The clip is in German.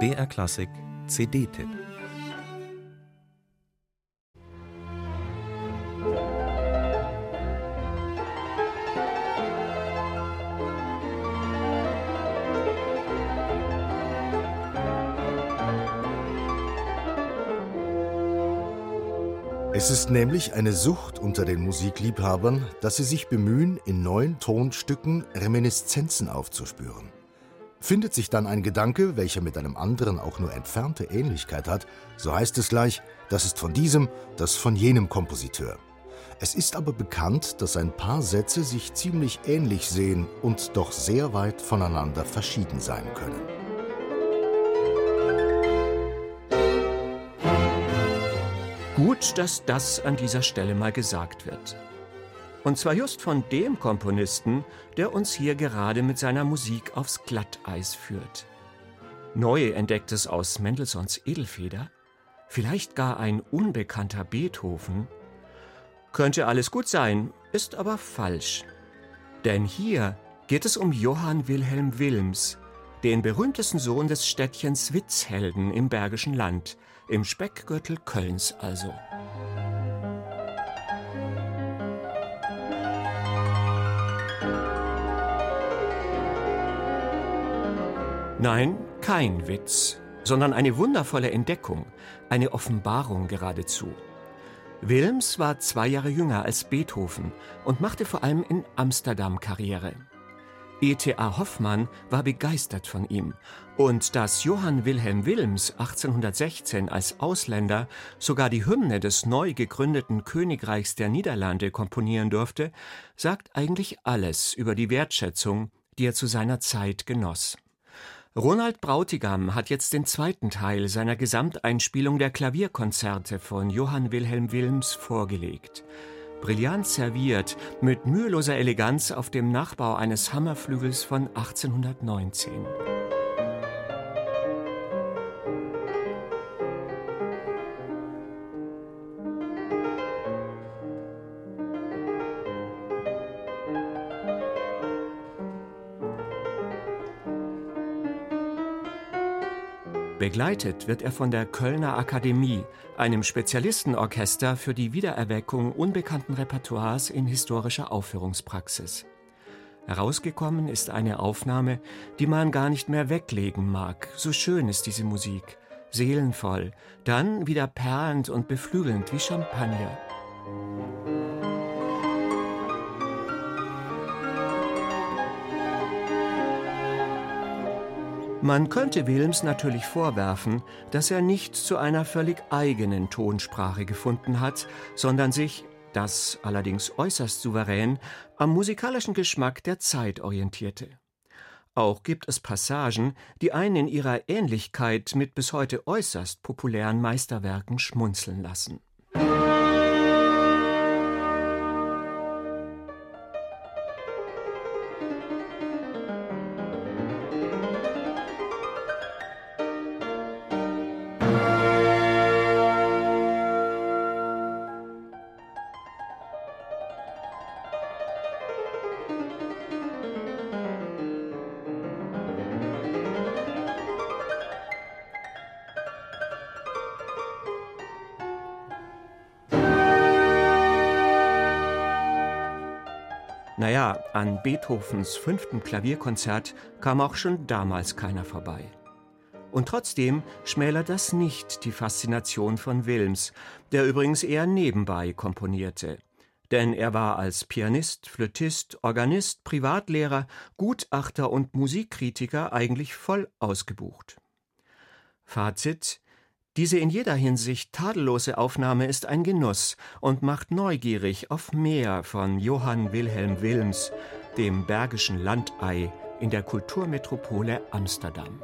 BR Klassik CD-Tipp Es ist nämlich eine Sucht unter den Musikliebhabern, dass sie sich bemühen, in neuen Tonstücken Reminiszenzen aufzuspüren. Findet sich dann ein Gedanke, welcher mit einem anderen auch nur entfernte Ähnlichkeit hat, so heißt es gleich, das ist von diesem, das von jenem Kompositeur. Es ist aber bekannt, dass ein paar Sätze sich ziemlich ähnlich sehen und doch sehr weit voneinander verschieden sein können. Gut, dass das an dieser Stelle mal gesagt wird. Und zwar just von dem Komponisten, der uns hier gerade mit seiner Musik aufs Glatteis führt. Neu entdecktes aus Mendelssohns Edelfeder? Vielleicht gar ein unbekannter Beethoven? Könnte alles gut sein, ist aber falsch. Denn hier geht es um Johann Wilhelm Wilms, den berühmtesten Sohn des Städtchens Witzhelden im Bergischen Land, im Speckgürtel Kölns also. Nein, kein Witz, sondern eine wundervolle Entdeckung, eine Offenbarung geradezu. Wilms war zwei Jahre jünger als Beethoven und machte vor allem in Amsterdam Karriere. E.T.A. Hoffmann war begeistert von ihm. Und dass Johann Wilhelm Wilms 1816 als Ausländer sogar die Hymne des neu gegründeten Königreichs der Niederlande komponieren durfte, sagt eigentlich alles über die Wertschätzung, die er zu seiner Zeit genoss. Ronald Brautigam hat jetzt den zweiten Teil seiner Gesamteinspielung der Klavierkonzerte von Johann Wilhelm Wilms vorgelegt brillant serviert, mit müheloser Eleganz auf dem Nachbau eines Hammerflügels von 1819. Begleitet wird er von der Kölner Akademie, einem Spezialistenorchester für die Wiedererweckung unbekannten Repertoires in historischer Aufführungspraxis. Herausgekommen ist eine Aufnahme, die man gar nicht mehr weglegen mag, so schön ist diese Musik, seelenvoll, dann wieder perlend und beflügelnd wie Champagner. Man könnte Wilms natürlich vorwerfen, dass er nicht zu einer völlig eigenen Tonsprache gefunden hat, sondern sich, das allerdings äußerst souverän, am musikalischen Geschmack der Zeit orientierte. Auch gibt es Passagen, die einen in ihrer Ähnlichkeit mit bis heute äußerst populären Meisterwerken schmunzeln lassen. Naja, an Beethovens fünften Klavierkonzert kam auch schon damals keiner vorbei. Und trotzdem schmälert das nicht die Faszination von Wilms, der übrigens eher nebenbei komponierte. Denn er war als Pianist, Flötist, Organist, Privatlehrer, Gutachter und Musikkritiker eigentlich voll ausgebucht. Fazit diese in jeder Hinsicht tadellose Aufnahme ist ein Genuss und macht neugierig auf mehr von Johann Wilhelm Wilms, dem bergischen Landei in der Kulturmetropole Amsterdam.